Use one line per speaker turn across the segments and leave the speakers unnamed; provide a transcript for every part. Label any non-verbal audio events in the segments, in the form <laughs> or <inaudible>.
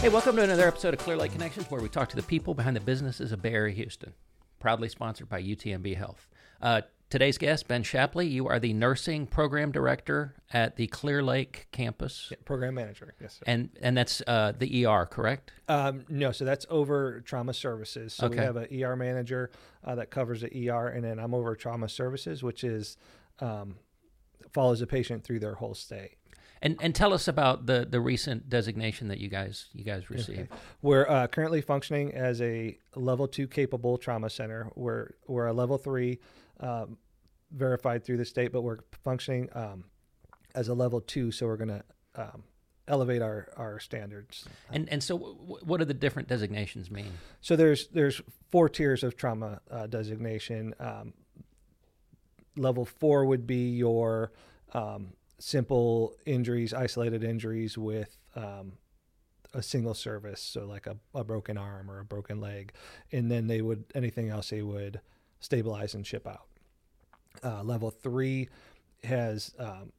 Hey, welcome to another episode of Clear Lake Connections, where we talk to the people behind the businesses of Bay Area Houston. Proudly sponsored by UTMB Health. Uh, today's guest, Ben Shapley. You are the nursing program director at the Clear Lake campus,
Yeah, program manager. Yes, sir.
and and that's uh, the ER, correct?
Um, no, so that's over trauma services. So
Okay.
we have an ER manager uh, that covers the ER, and then I'm over trauma services, which is um, follows the patient through their whole stay.
And and tell us about the the recent designation that you guys you guys received.
We're uh, currently functioning as a level two capable trauma center. We're we're a level three um, verified through the state, but we're functioning um, as a level two. So we're going to um, elevate our our standards.
And and so, w- what do the different designations mean?
So there's there's four tiers of trauma uh, designation. Um, level four would be your um, simple injuries, isolated injuries with um, a single service, so like a, a broken arm or a broken leg, and then they would anything else they would stabilize and ship out. Uh, level three has um,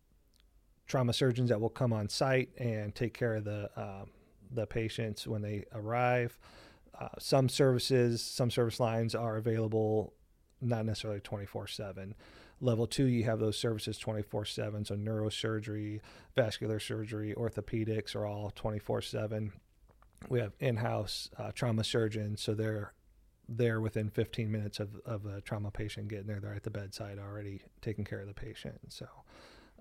trauma surgeons that will come on site and take care of the um, the patients when they arrive. Uh, some services, some service lines are available not necessarily 24 7. Level two, you have those services 24 7. So, neurosurgery, vascular surgery, orthopedics are all 24 7. We have in house uh, trauma surgeons. So, they're there within 15 minutes of, of a trauma patient getting there. They're at the bedside already taking care of the patient. So,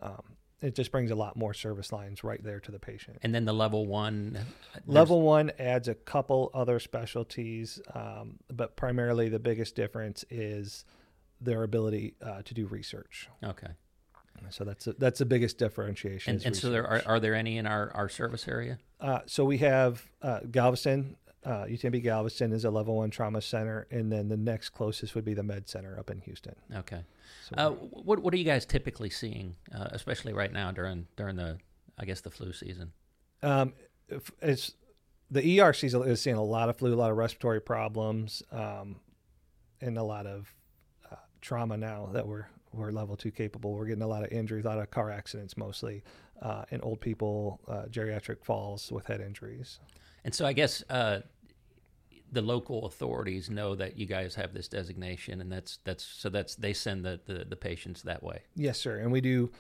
um, it just brings a lot more service lines right there to the patient.
And then the level one
Level one adds a couple other specialties, um, but primarily the biggest difference is their ability uh, to do research.
Okay.
So that's a, that's the biggest differentiation.
And, and so there are are there any in our, our service area?
Uh, so we have uh, Galveston, uh, UTMB Galveston is a level one trauma center, and then the next closest would be the Med Center up in Houston.
Okay.
So
Uh, what what are you guys typically seeing, uh, especially right now during during the I guess the flu season?
Um, it's the ERC is- is seeing a lot of flu, a lot of respiratory problems, um, and a lot of trauma now that we're we're level two capable. We're getting a lot of injuries, a lot of car accidents, mostly, uh, and old people, uh, geriatric falls with head injuries.
And so I guess uh, the local authorities know that you guys have this designation, and that's that's so that's they send the the, the patients that way.
Yes, sir. And we do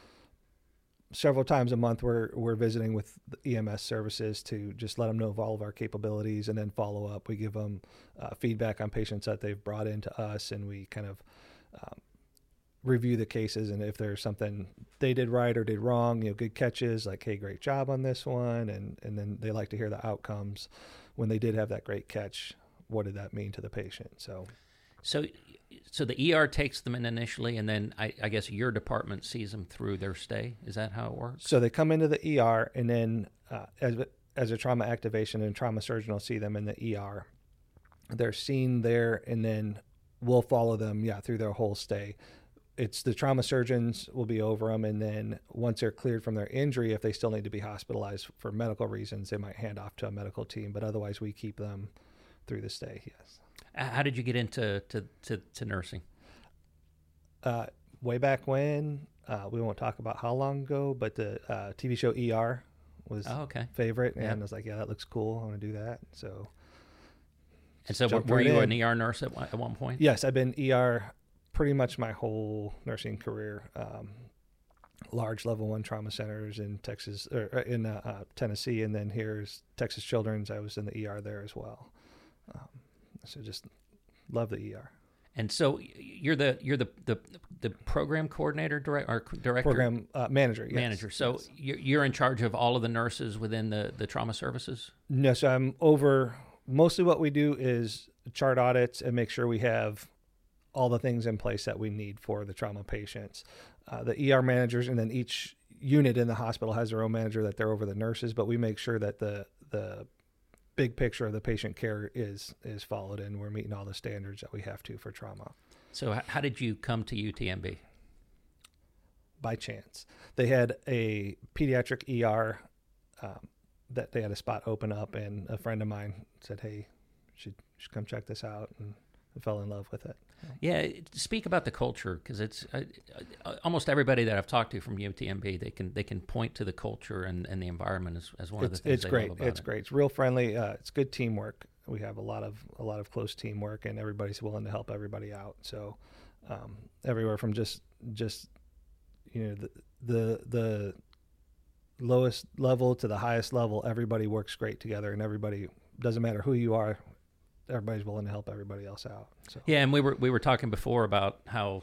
several times a month. We're we're visiting with EMS services to just let them know of all of our capabilities, and then follow up. We give them uh, feedback on patients that they've brought into us, and we kind of um, review the cases. And if there's something they did right or did wrong, you know, good catches, like hey, great job on this one, and and then they like to hear the outcomes when they did have that great catch. What did that mean to the patient? So
So so the ER takes them in initially, and then I, I guess your department sees them through their stay. Is that how it works?
So they come into the ER, and then uh, as as a trauma activation and trauma surgeon will see them in the ER. They're seen there, and then we'll follow them, yeah, through their whole stay. It's the trauma surgeons will be over them, and then once they're cleared from their injury, if they still need to be hospitalized for medical reasons, they might hand off to a medical team. But otherwise, we keep them through the stay. Yes.
How did you get into to, to, to nursing?
Uh, way back when, uh, we won't talk about how long ago, but the uh, TV show ER was
Oh, okay.
favorite, and
Yeah.
I was like, yeah, that looks cool. I want to do that. So
And so were,
right
you
in.
an ER nurse at, one- at one point?
yes, I've been ER pretty much my whole nursing career. Um, large level one trauma centers in Texas or in uh, uh, Tennessee, and then here's Texas Children's. I was in the ER there as well. Um, so just love the ER
And so you're the you're the the, the program coordinator direct or director
program uh, manager. yes,
manager. So
yes.
you're, you're in charge of all of the nurses within the the trauma services.
No, so I'm over. Mostly, what we do is chart audits and make sure we have all the things in place that we need for the trauma patients. Uh, the ER managers, and then each unit in the hospital has their own manager that they're over the nurses. But we make sure that the the big picture of the patient care is is followed, and we're meeting all the standards that we have to for trauma.
So how did you come to UTMB?
by chance. They had a pediatric ER um, that they had a spot open up, and a friend of mine said, "Hey, should, should come check this out." And it fell in love with it.
Yeah, speak about the culture because it's uh, uh, almost everybody that I've talked to from UTMB. They can they can point to the culture and, and the environment as, as one
it's,
of the things
it's
they
great.
love about
It's
it.
great. It's real friendly. Uh, it's good teamwork. We have a lot of a lot of close teamwork, and everybody's willing to help everybody out. So um, everywhere from just just you know the the the lowest level to the highest level, everybody works great together, and everybody doesn't matter who you are. Everybody's willing to help everybody else out. So
Yeah, and we were we were talking before about how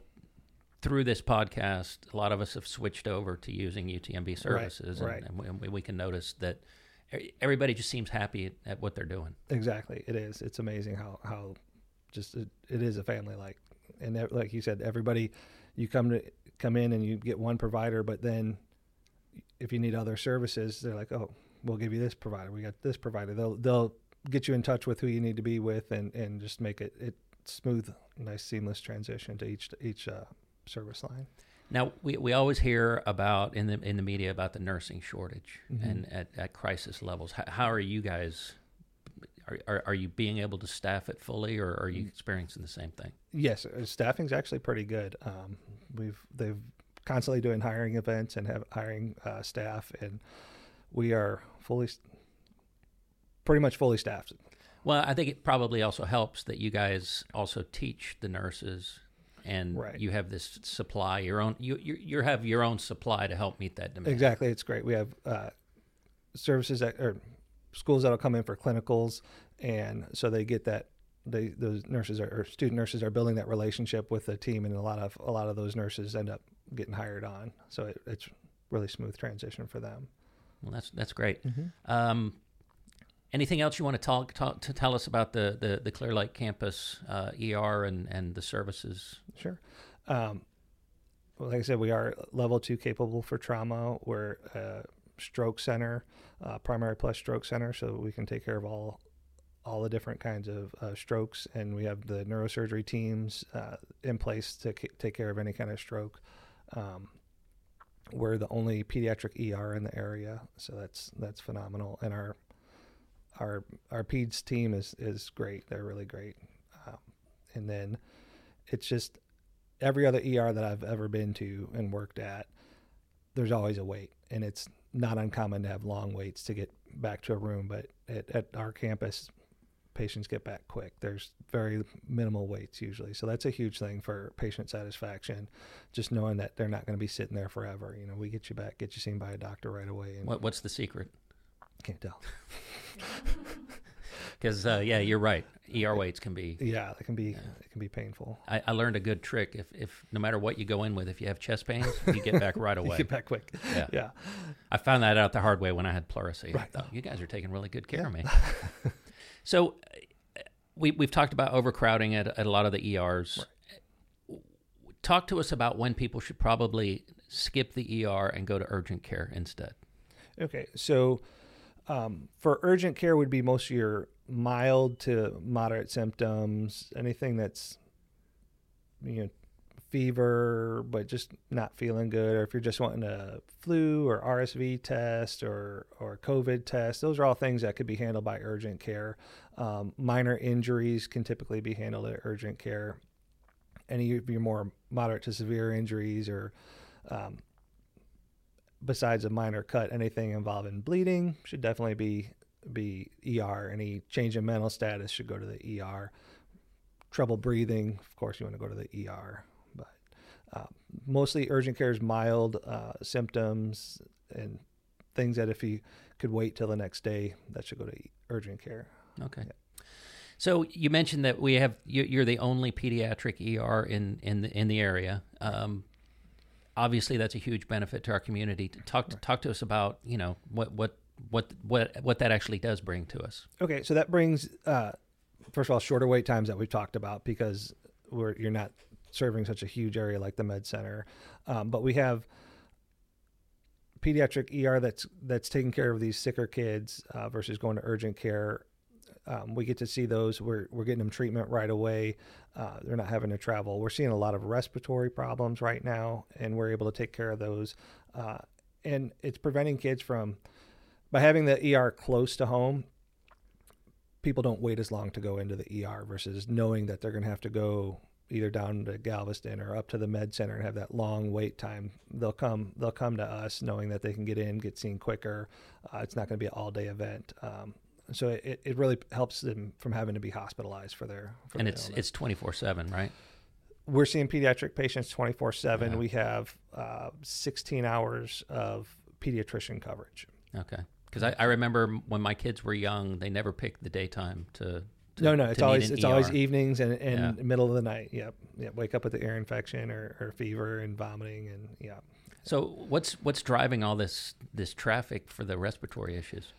through this podcast, a lot of us have switched over to using UTMB services,
right.
And, and we, we can notice that everybody just seems happy at, at what they're doing.
Exactly, it is. It's amazing how how just it, it is a family like, and like you said, everybody you come to come in and you get one provider, but then if you need other services, they're like, oh, we'll give you this provider. We got this provider. They'll they'll get you in touch with who you need to be with, and and just make it it smooth, nice, seamless transition to each each uh, service line.
Now we, we always hear about in the in the media about the nursing shortage
Mhm.
and at, at crisis levels. How, how are you guys? Are, are, are you being able to staff it fully, or are you experiencing the same thing?
Yes, uh, staffing's actually pretty good. Um, we've they've constantly doing hiring events and have hiring uh, staff, and we are fully, pretty much fully staffed.
Well, I think it probably also helps that you guys also teach the nurses, and
Right.
you have this supply your own. You you you have your own supply to help meet that demand.
Exactly, it's great. We have uh, services that or schools that'll come in for clinicals, and so they get that. They those nurses are or student nurses are building that relationship with the team, and a lot of a lot of those nurses end up getting hired on. So it, it's really smooth transition for them.
Well, that's that's great. Um, anything else you want to talk, talk to tell us about the the, the Clear Lake campus uh, ER and and the services?
Sure. Um, well, like I said, we are level two capable for trauma. We're a stroke center, uh, primary plus stroke center, so we can take care of all all the different kinds of uh, strokes, and we have the neurosurgery teams uh, in place to ca- take care of any kind of stroke. Um, we're the only pediatric ER in the area, so that's that's phenomenal. And our our our peds team is is great. They're really great. Um, and then it's just every other ER that I've ever been to and worked at, there's always a wait, and it's not uncommon to have long waits to get back to a room. But at, at our campus, patients get back quick. There's very minimal waits usually, so that's a huge thing for patient satisfaction. Just knowing that they're not going to be sitting there forever. You know, we get you back, get you seen by a doctor right away, and
What what's the secret?
can't tell. <laughs>
Because uh, yeah, you're right. ER waits can be.
Yeah, it can be it can be painful.
I, I learned a good trick. If if no matter what you go in with, if you have chest pains, you get back right <laughs>
You
away.
get back quick.
Yeah.
yeah.
I found that out the hard way when I had pleurisy. I
Right.
thought you guys are taking really good care of me. <laughs> so uh, we we've talked about overcrowding at, at a lot of the ERs. Talk to us about when people should probably skip the ER and go to urgent care instead.
Okay, so um, for urgent care would be most of your mild to moderate symptoms, anything that's you know fever but just not feeling good, or if you're just wanting a flu or RSV test or or COVID test, those are all things that could be handled by urgent care. Um, minor injuries can typically be handled at urgent care. Any of your more moderate to severe injuries or um, besides a minor cut, anything involving bleeding should definitely be be ER. Any change in mental status should go to the ER. Trouble breathing, of course, you want to go to the ER. Uh, mostly urgent care is mild uh, symptoms and things that if you could wait till the next day, that should go to urgent care.
Okay. So you mentioned that we have you- you're the only pediatric ER in in the in the area. Um, obviously, that's a huge benefit to our community. Talk talk to us about you know what what what what what that actually does bring to us.
Okay, so that brings uh, first of all shorter wait times that we've talked about because we're you're not serving such a huge area like the med center, um, but we have pediatric ER that's that's taking care of these sicker kids uh, versus going to urgent care. Um, we get to see those. We're we're getting them treatment right away. Uh, they're not having to travel. We're seeing a lot of respiratory problems right now, and we're able to take care of those. Uh, and it's preventing kids from by having the ER close to home people don't wait as long to go into the ER versus knowing that they're going to have to go either down to Galveston or up to the med center and have that long wait time. They'll come they'll come to us knowing that they can get in, get seen quicker. Uh, it's not going to be an all day event. Um, so it, it really helps them from having to be hospitalized for their for
and
their
it's
illness.
it's twenty four seven, right?
we're seeing pediatric patients twenty
four
seven. we have uh, 16 hours of pediatrician coverage
Okay, because I, I remember when my kids were young, they never picked the daytime to.
No no it's always it's always
ER.
evenings and, and
Yeah.
middle of the night yep yep wake up with the ear infection or, or fever and vomiting and yeah
So what's what's driving all this this traffic for the respiratory issues?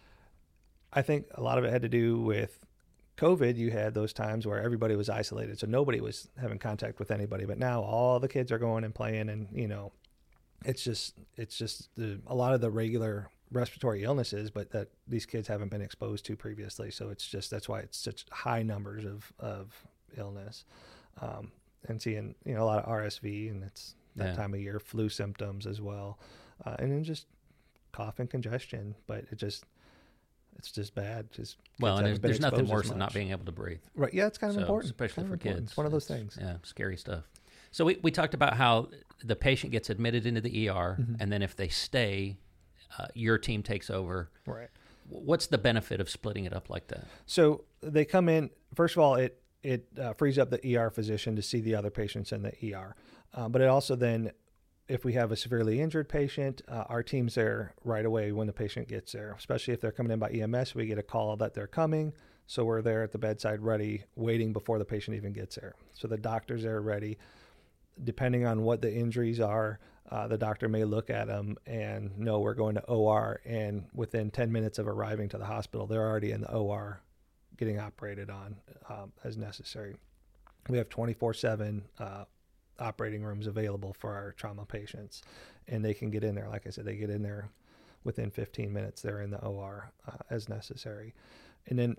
i think a lot of it had to do with covid you had those times where everybody was isolated so nobody was having contact with anybody but now all the kids are going and playing and you know it's just it's just the, a lot of the regular respiratory illnesses but that these kids haven't been exposed to previously so it's just that's why it's such high numbers of of illness um, and seeing you know a lot of rsv and it's that
Yeah.
time of year flu symptoms as well uh, and then just cough and congestion but it just it's just bad just
Well, and there's, there's nothing worse than not being able to breathe.
right yeah it's kind of
So,
important
especially
Kind
for
important.
kids.
it's one of those things
Yeah, scary stuff. So we, we talked about how the patient gets admitted into the ER,
Mhm.
and then if they stay, uh, your team takes over.
right
What's the benefit of splitting it up like that?
So they come in. First of all, it it uh, frees up the ER physician to see the other patients in the ER, uh, but it also then, if we have a severely injured patient, uh, our team's there right away when the patient gets there. Especially if they're coming in by EMS, we get a call that they're coming, so we're there at the bedside ready, waiting before the patient even gets there. So the doctor's there ready. Depending on what the injuries are, uh, the doctor may look at them and know we're going to OR, and within 10 minutes of arriving to the hospital, they're already in the OR getting operated on um, as necessary. We have 24 uh, 7 operating rooms available for our trauma patients, and they can get in there. Like I said, they get in there within 15 minutes, they're in the OR uh, as necessary. And then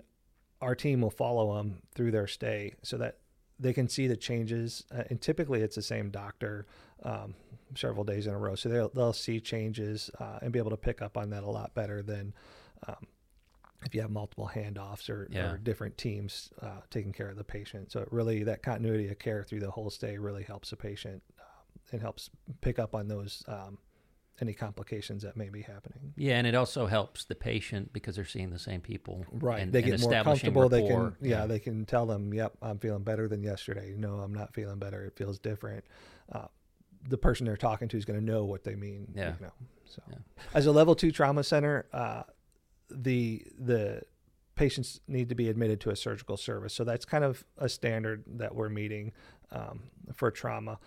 our team will follow them through their stay so that they can see the changes. Uh, and typically, it's the same doctor um, several days in a row. So they'll, they'll see changes uh, and be able to pick up on that a lot better than um, if you have multiple handoffs or,
Yeah.
or different teams uh, taking care of the patient. So it really, that continuity of care through the whole stay really helps the patient um, and helps pick up on those. Um, any complications that may be happening.
Yeah, and it also helps the patient because they're seeing the same people.
Right.
and-
they get more comfortable. They
rapport.
can, yeah, they can tell them, yep, I'm feeling better than yesterday. No, I'm not feeling better. It feels different. Uh, the person they're talking to is going to know what they mean.
Yeah.
You know, so
Yeah.
as a level two trauma center, uh, the, the patients need to be admitted to a surgical service. So that's kind of a standard that we're meeting, um, for trauma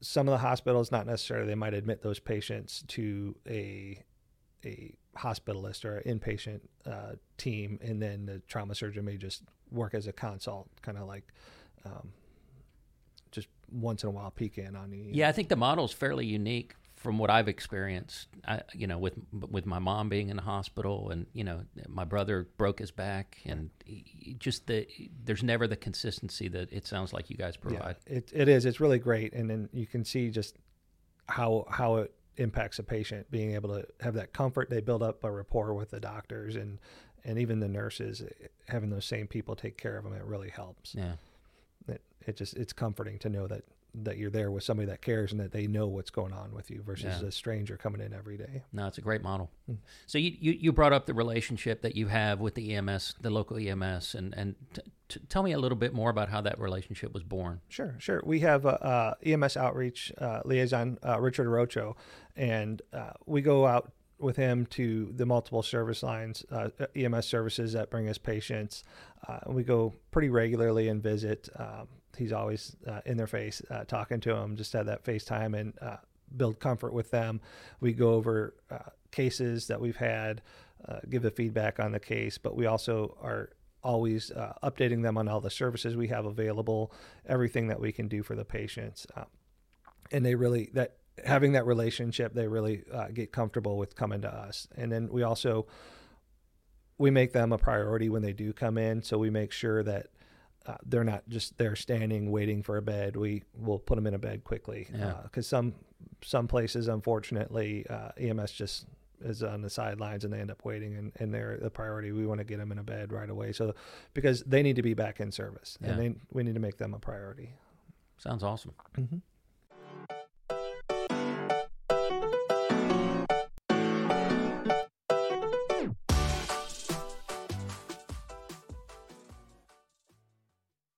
some of the hospitals not necessarily they might admit those patients to a a hospitalist or an inpatient uh, team and then the trauma surgeon may just work as a consult kind of like um, just once in a while peek in on you.
Yeah, I think the model is fairly unique from what I've experienced. I, you know, with with my mom being in the hospital, and you know, my brother broke his back, and he- just the there's never the consistency that it sounds like you guys provide.
Yeah, it, it is. It's really great, and then you can see just how how it impacts a patient being able to have that comfort. They build up a rapport with the doctors and and even the nurses. Having those same people take care of them, it really helps.
Yeah.
It it just it's comforting to know that that you're there with somebody that cares and that they know what's going on with you versus
Yeah.
a stranger coming in every day.
No, it's a great model.
Mm.
So you, you, you brought up the relationship that you have with the EMS, the local EMS, and and t- t- tell me a little bit more about how that relationship was born.
Sure, sure. We have a, a EMS outreach uh, liaison, uh, Richard Rocho, and uh, we go out with him to the multiple service lines, uh, EMS services that bring us patients. Uh, we go pretty regularly and visit. Um, he's always uh, in their face, uh, talking to them, just have that FaceTime and uh, build comfort with them. We go over uh, cases that we've had, uh, give the feedback on the case, but we also are always uh, updating them on all the services we have available, everything that we can do for the patients. Uh, and they really that having that relationship, they really get comfortable with coming to us. And then we also we make them a priority when they do come in, so we make sure that. Uh, they're not just there standing waiting for a bed. We will put them in a bed quickly
Yeah.
because some some places, unfortunately, uh, EMS just is on the sidelines and they end up waiting and, and they're the priority. We want to get them in a bed right away. So because they need to be back in service
Yeah.
and they, we need to make them a priority.
Sounds awesome.
Mm-hmm.